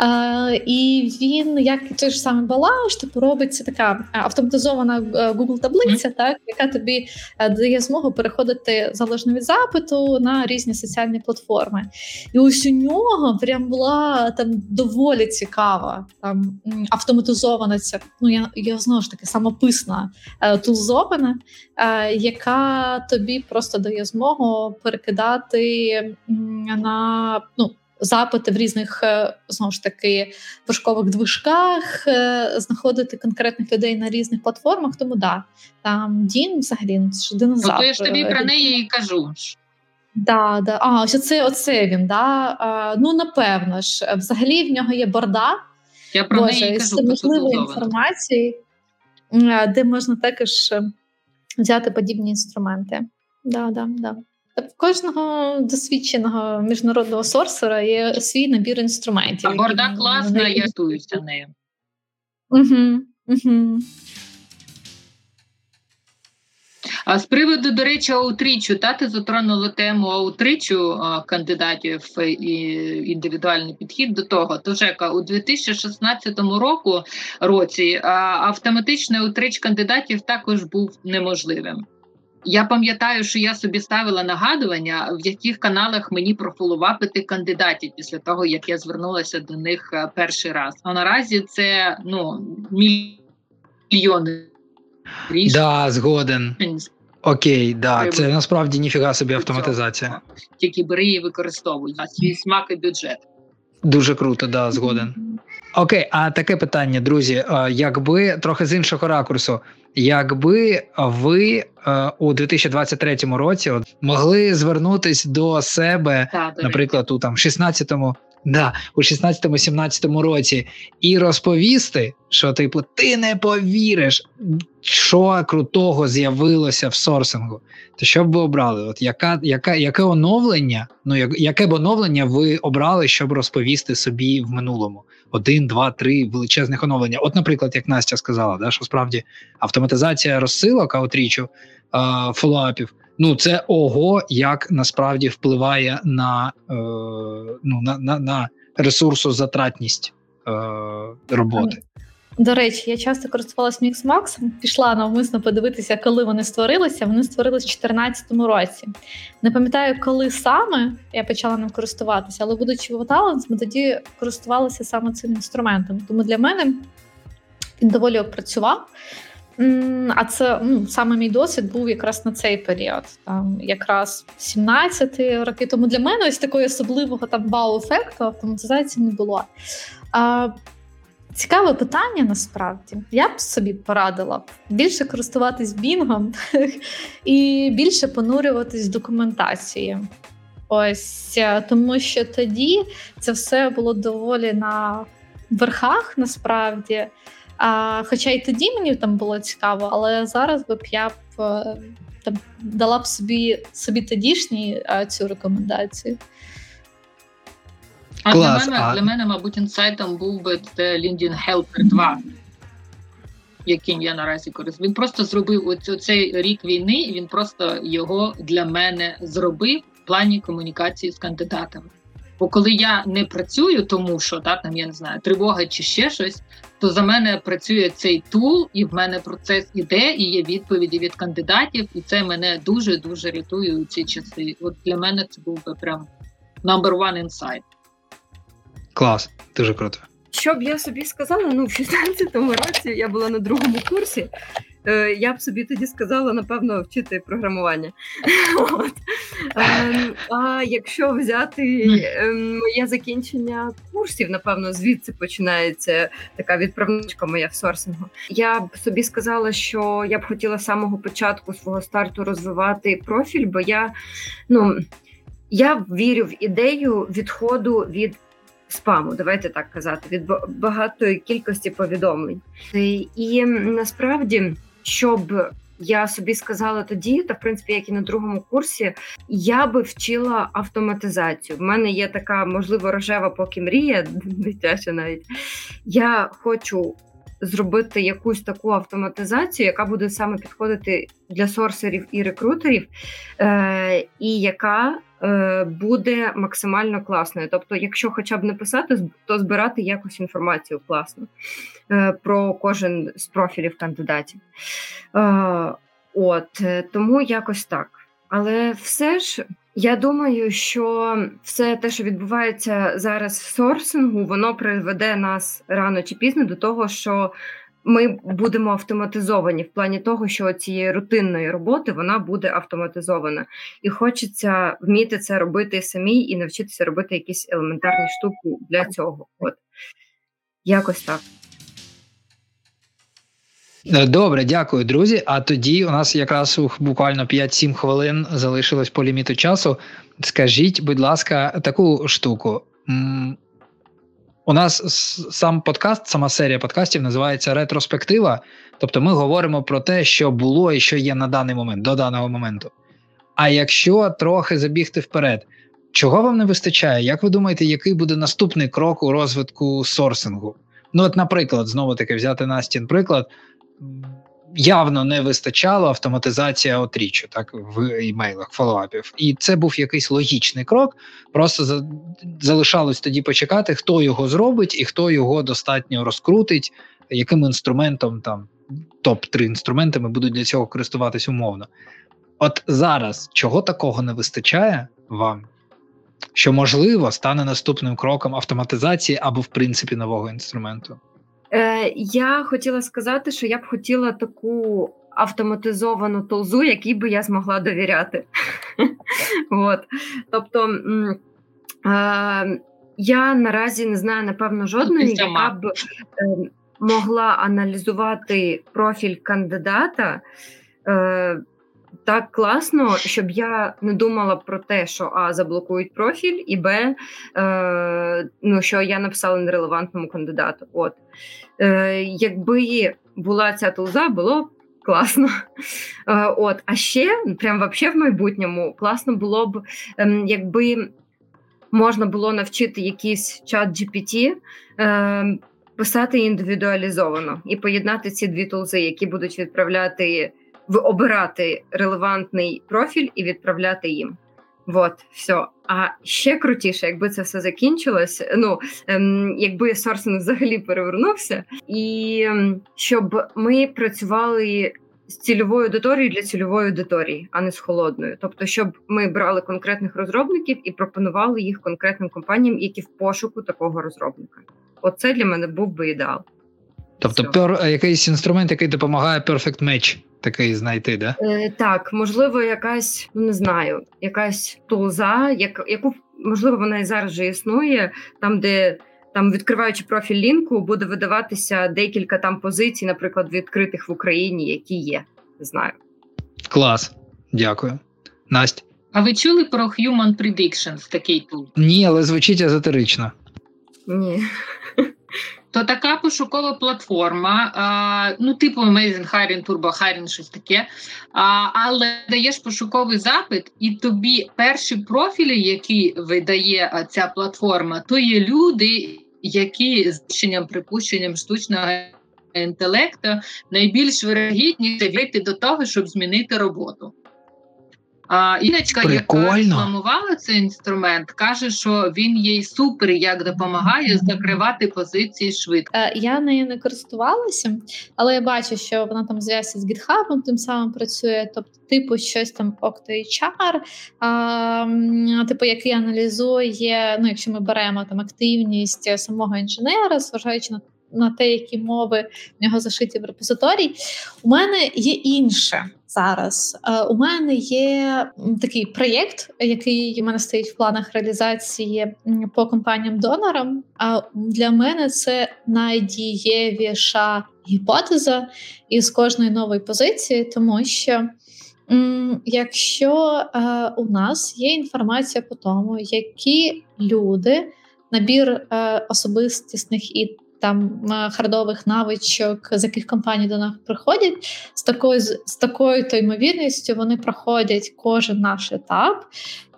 Uh, і він, як той ж самий Балауш, типу робиться така автоматизована е, Google таблиця, mm-hmm. так яка тобі е, дає змогу переходити залежно від запиту на різні соціальні платформи. І ось у нього прям була там доволі цікава, там автоматизована ця. Ну я я знову ж таки самописна е, тулзована, яка тобі просто дає змогу перекидати на ну запити в різних е, знову ж таки пошукових движках, е, знаходити конкретних людей на різних платформах. Тому да, там Дін взагалі ну, динозавр. Ну, я ж тобі про неї і кажу. Да, да. А, ось оце, оце він. Да? А, Ну, напевно ж, взагалі в нього є борда. Я про Боже, неї кажу, з інформації, де можна також взяти подібні інструменти. Да, да, да. В кожного досвідченого міжнародного сорсера є свій набір інструментів. А борда класна, я туюся нею. Угу, угу. А з приводу, до речі, аутрічу, та ти затронула тему аутрічу кандидатів і індивідуальний підхід до того. То Жека, у 2016 року році автоматичний аутрич кандидатів також був неможливим. Я пам'ятаю, що я собі ставила нагадування, в яких каналах мені профолувапити кандидатів після того, як я звернулася до них е, перший раз. А наразі це ну мільйони рішень. Да, згоден. Окей, да, це насправді ніфіга собі автоматизація. Тільки бери і використовуй на свій смак і бюджет. Дуже круто, да, згоден. Окей, а таке питання, друзі. Якби трохи з іншого ракурсу, якби ви у 2023 році от, могли звернутись до себе, так, наприклад, у там 16-му, да, у 16-17 році, і розповісти, що типу ти не повіриш, що крутого з'явилося в сорсингу, то що б ви обрали? От яка, яка, яке оновлення? Ну як, яке б оновлення ви обрали, щоб розповісти собі в минулому? Один, два, три величезних оновлення. От, наприклад, як Настя сказала, да, що справді автоматизація розсилок аутрічу, фоллоуапів, ну це ого, як насправді впливає на е, ну, на, на, на ресурсозатратність е, роботи. До речі, я часто користувалася Mixmax, пішла навмисно подивитися, коли вони створилися. Вони створилися в 2014 році. Не пам'ятаю, коли саме я почала ним користуватися, але будучи в Talents, ми тоді користувалися саме цим інструментом. Тому для мене він доволі опрацював. А це ну, саме мій досвід був якраз на цей період, там якраз 17 роки. Тому для мене ось такого особливого там вау-ефекту автоматизації не було. Цікаве питання насправді. Я б собі порадила більше користуватись бінгом і більше понурюватись документації. Ось тому, що тоді це все було доволі на верхах насправді. А, Хоча й тоді мені там було цікаво, але зараз би б я б е, там дала б собі собі тодішній цю рекомендацію. А Клас, для мене, а... для мене, мабуть, інсайтом був би це LinkedIn Helper 2, яким я наразі користуюсь. Він просто зробив оцей рік війни, він просто його для мене зробив в плані комунікації з кандидатами. Бо коли я не працюю, тому що так, там я не знаю, тривога чи ще щось, то за мене працює цей тул, і в мене процес іде, і є відповіді від кандидатів, і це мене дуже дуже рятує у ці часи. От для мене це був би прям number one insight. Клас, дуже круто. Що б я собі сказала? Ну, в 16-му році я була на другому курсі. Е, я б собі тоді сказала, напевно, вчити програмування. От. Ем, а якщо взяти ем, моє закінчення курсів, напевно, звідси починається така відправничка моя в сорсингу. Я б собі сказала, що я б хотіла з самого початку свого старту розвивати профіль, бо я ну. Я вірю в ідею відходу від спаму, давайте так казати, від багатої кількості повідомлень. І насправді, щоб я собі сказала тоді, та в принципі, як і на другому курсі, я би вчила автоматизацію. В мене є така, можливо, рожева поки мрія, дитяча навіть. Я хочу зробити якусь таку автоматизацію, яка буде саме підходити для сорсерів і рекрутерів, е, і яка е, буде максимально класною. Тобто, якщо хоча б не писати, то збирати якусь інформацію класно е, про кожен з профілів кандидатів. Е, От е, тому якось так. Але все ж. Я думаю, що все те, що відбувається зараз в сорсингу, воно приведе нас рано чи пізно до того, що ми будемо автоматизовані в плані того, що цієї рутинної роботи вона буде автоматизована, і хочеться вміти це робити самі і навчитися робити якісь елементарні штуки для цього. От якось так. Е, добре, дякую, друзі. А тоді у нас якраз буквально 5-7 хвилин залишилось по ліміту часу. Скажіть, будь ласка, таку штуку. У нас сам подкаст, сама серія подкастів називається Ретроспектива. Тобто ми говоримо про те, що було і що є на даний момент, до даного моменту. А якщо трохи забігти вперед, чого вам не вистачає? Як ви думаєте, який буде наступний крок у розвитку сорсингу? Ну, от, наприклад, знову таки взяти Настін приклад явно не вистачало автоматизація отрічу, так в імейлах фоллоуапів. І це був якийсь логічний крок. Просто за, залишалось тоді почекати, хто його зробить і хто його достатньо розкрутить, яким інструментом там топ-3 інструментами будуть для цього користуватись умовно. От зараз чого такого не вистачає вам? Що можливо стане наступним кроком автоматизації або, в принципі, нового інструменту? Е, Я хотіла сказати, що я б хотіла таку автоматизовану толзу, якій би я змогла довіряти. От. Тобто е, я наразі не знаю, напевно, жодної, яка б е, могла аналізувати профіль кандидата. Е, так класно, щоб я не думала про те, що А, заблокують профіль, і Б, е, ну, що я написала нерелевантному кандидату. От. Е, Якби була ця тулза, було б класно. Е, от. А ще, прям вообще в майбутньому, класно було б, е, якби можна було навчити якийсь чат GPT. Е, Писати індивідуалізовано і поєднати ці дві тулзи, які будуть відправляти обирати релевантний профіль і відправляти їм. Вот, все. А ще крутіше, якби це все закінчилось. Ну ем, якби сорсинг взагалі перевернувся, і ем, щоб ми працювали з цільовою аудиторією для цільової аудиторії, а не з холодною. Тобто, щоб ми брали конкретних розробників і пропонували їх конкретним компаніям, які в пошуку такого розробника. Оце для мене був би ідеал. Тобто, пер, якийсь інструмент, який допомагає Perfect Match такий знайти, да? Е, Так, можливо, якась, ну не знаю, якась тулза, як, яку можливо вона і зараз вже існує, там, де там, відкриваючи профіль лінку, буде видаватися декілька там позицій, наприклад, відкритих в Україні, які є. Не знаю. Клас, дякую. Настя. А ви чули про Human Predictions, такий тул? Ні, але звучить езотерично. Ні. То така пошукова платформа, а, ну, типу Amazing Hiring, Turbo Hiring, щось таке. А, Але даєш пошуковий запит, і тобі перші профілі, які видає ця платформа, то є люди, які з чинням припущенням штучного інтелекту найбільш вирогідніше вийти до того, щоб змінити роботу. А, Іночка, яка рекламувала цей інструмент, каже, що він їй супер як допомагає закривати позиції швидко. Е, я нею не користувалася, але я бачу, що вона там зв'язці з GitHub тим самим працює, тобто, типу, щось там OctoHR, а, типу, який аналізує, ну, якщо ми беремо там активність самого інженера, зважаючи на на те, які мови в нього зашиті в репозиторій. У мене є інше зараз. Е, у мене є такий проєкт, який у мене стоїть в планах реалізації по компаніям-донорам. А для мене це найдієвіша гіпотеза із кожної нової позиції, тому що. Якщо е, у нас є інформація по тому, які люди, набір е, особистісних і там хардових навичок, з яких компаній до нас приходять, з такою з такою то ймовірністю вони проходять кожен наш етап,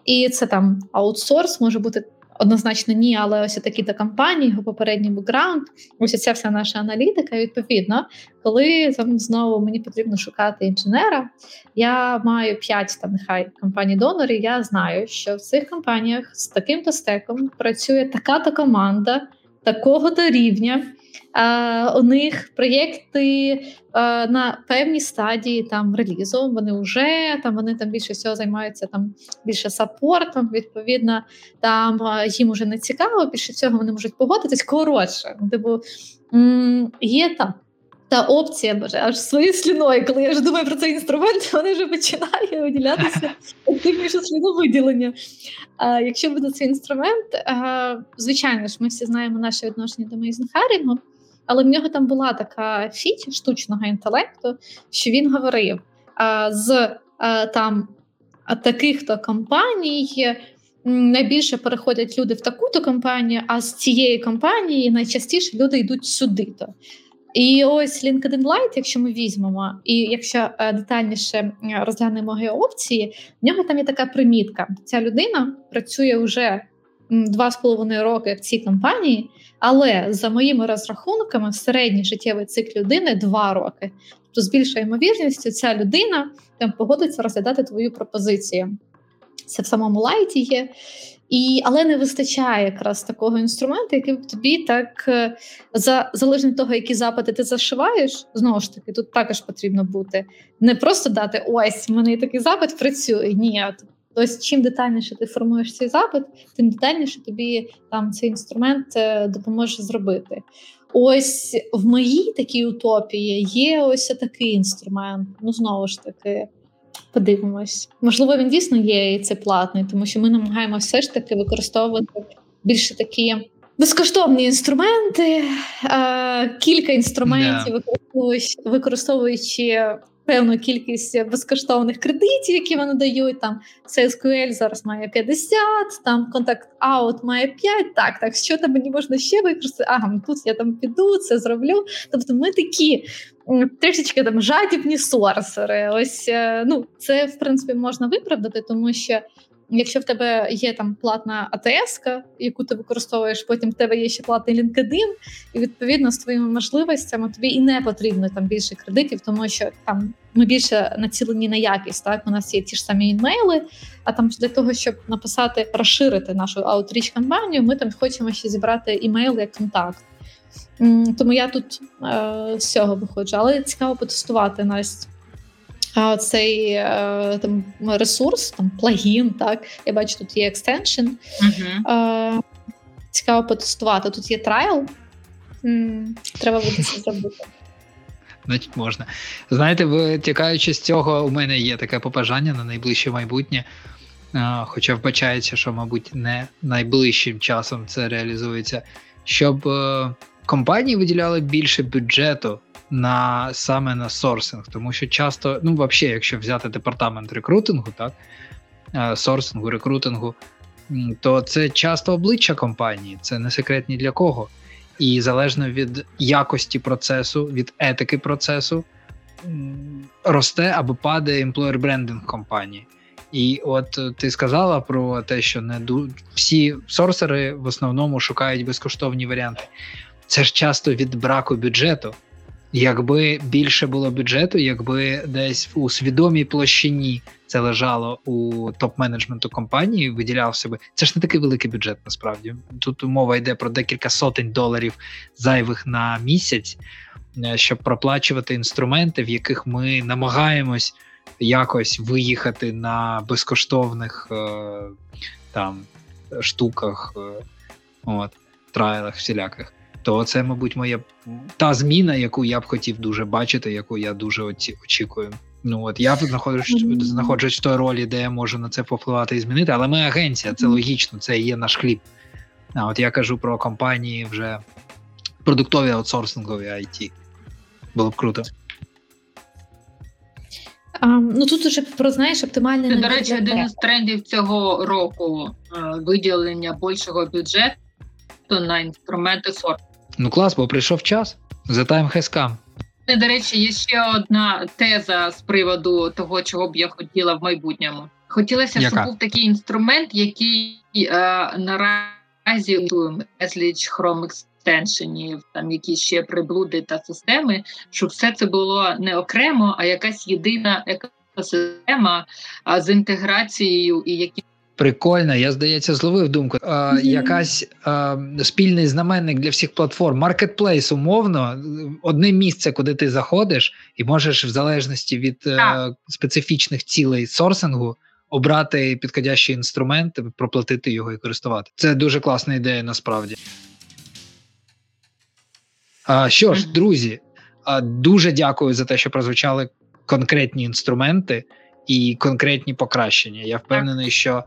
і це там аутсорс може бути. Однозначно, ні, але ось такі то компанії, його попередній бекграунд, ось ця вся наша аналітика. Відповідно, коли там знову мені потрібно шукати інженера, я маю 5 там нехай компаній донорів. Я знаю, що в цих компаніях з таким-то стеком працює така-то команда, такого-то рівня. У них проєкти на певній стадії там релізу. Вони вже там вони там більше всього займаються там більше саппортом. Відповідно, там їм уже не цікаво. Більше всього вони можуть погодитись. Коротше, типу є там та опція, боже, аж своєю сліною, коли я вже думаю про цей інструмент, вони вже починає виділятися активніше слідовиділення. А, Якщо буде цей інструмент, а, звичайно ж, ми всі знаємо наше відношення до мейзенхарінгу, але в нього там була така фіч штучного інтелекту, що він говорив а, з а, там таких-то компаній. Найбільше переходять люди в таку-то компанію, а з цієї компанії найчастіше люди йдуть сюди-то. І ось LinkedIn Lite, якщо ми візьмемо, і якщо е, детальніше розглянемо його опції, в нього там є така примітка. Ця людина працює вже два з половиною роки в цій компанії, але за моїми розрахунками, середній життєвий цикл людини два роки. Тобто, з більшою ймовірністю, ця людина там погодиться розглядати твою пропозицію. Це в самому лайті є. І, Але не вистачає якраз такого інструменту, який тобі так е, за залежно від того, які запити ти зашиваєш, знову ж таки, тут також потрібно бути не просто дати ось в мене такий запит працює. Ні, тобто, чим детальніше ти формуєш цей запит, тим детальніше тобі там цей інструмент е, допоможе зробити. Ось в моїй такій утопії є ось такий інструмент. Ну знову ж таки. Подивимось. Можливо, він дійсно є і це платний, тому що ми намагаємося все ж таки використовувати більше такі безкоштовні інструменти, кілька інструментів, yeah. використовуючи певну кількість безкоштовних кредитів, які вони дають. Там SQL зараз має 50, там контакт аут має 5. Так, так, що там мені можна ще використати? Ага, ну тут я там піду, це зроблю. Тобто, ми такі трішечки там жадібні сорсери. Ось е, ну це в принципі можна виправдати, тому що. Якщо в тебе є там платна АТС, яку ти використовуєш, потім в тебе є ще платний LinkedIn, і відповідно з твоїми можливостями тобі і не потрібно там більше кредитів, тому що там ми більше націлені на якість. Так у нас є ті ж самі InMail 'и. А там для того, щоб написати, розширити нашу outreach кампанію, ми там хочемо ще зібрати email як контакт. Тому я тут е, з цього виходжу, але цікаво потестувати Настя. Цей е, там ресурс, там плагін, так я бачу, тут є extension. Uh-huh. Цікаво потестувати. Тут є трайл. Треба буде це зробити. Значить, можна. Знаєте, витікаючи з цього, у мене є таке побажання на найближче майбутнє. Хоча вбачається, що, мабуть, не найближчим часом це реалізується, щоб е, компанії виділяли більше бюджету на саме на сорсинг, тому що часто, ну взагалі, якщо взяти департамент рекрутингу, так е, сорсингу, рекрутингу, то це часто обличчя компанії, це не секрет ні для кого. і залежно від якості процесу, від етики процесу, росте або падає employer branding компанії. І от е, ти сказала про те, що не ду... всі сорсери в основному шукають безкоштовні варіанти. Це ж часто від браку бюджету. Якби більше було бюджету, якби десь у свідомій площині це лежало у топ-менеджменту компанії, виділяв себе. Це ж не такий великий бюджет, насправді. Тут мова йде про декілька сотень доларів зайвих на місяць, е, щоб проплачувати інструменти, в яких ми намагаємось якось виїхати на безкоштовних е, там штуках, е, от, трайлах всіляких. То це, мабуть, моя та зміна, яку я б хотів дуже бачити, яку я дуже очікую. Ну от я знаходжусь знаходжусь в той ролі, де я можу на це попливати і змінити, але ми агенція, це логічно, це є наш хліб. А от я кажу про компанії вже продуктові аутсорсингові IT. Було б круто. А, ну тут уже про знаєш оптимальне до речі, один із трендів цього року виділення більшого бюджету на інструменти сорт. Ну клас, бо прийшов час. The time has come. До речі, є ще одна теза з приводу того, чого б я хотіла в майбутньому. Хотілося, Яка? щоб був такий інструмент, який е, наразі безліч Chrome екстеншенів, там якісь ще приблуди та системи, щоб все це було не окремо, а якась єдина екосистема з інтеграцією і які. Прикольно, я здається, зловив думку. А, mm-hmm. Якась а, спільний знаменник для всіх платформ. Маркетплейс, умовно, одне місце, куди ти заходиш, і можеш в залежності від а, специфічних цілей сорсингу обрати підходящий інструмент, проплатити його і користувати. Це дуже класна ідея насправді. Що ж, друзі, дуже дякую за те, що прозвучали конкретні інструменти і конкретні покращення. Я впевнений, що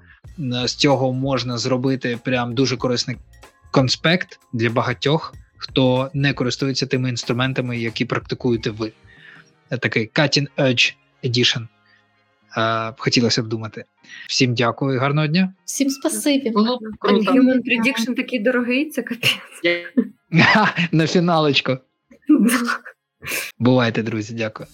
з цього можна зробити прям дуже корисний конспект для багатьох, хто не користується тими інструментами, які практикуєте ви. Такий Cutting Edge Edition. Хотілося б думати. Всім дякую, гарного дня. Всім спасибі. Було круто. Human Prediction такий дорогий, це капець. На фіналочку. Бувайте, друзі, дякую.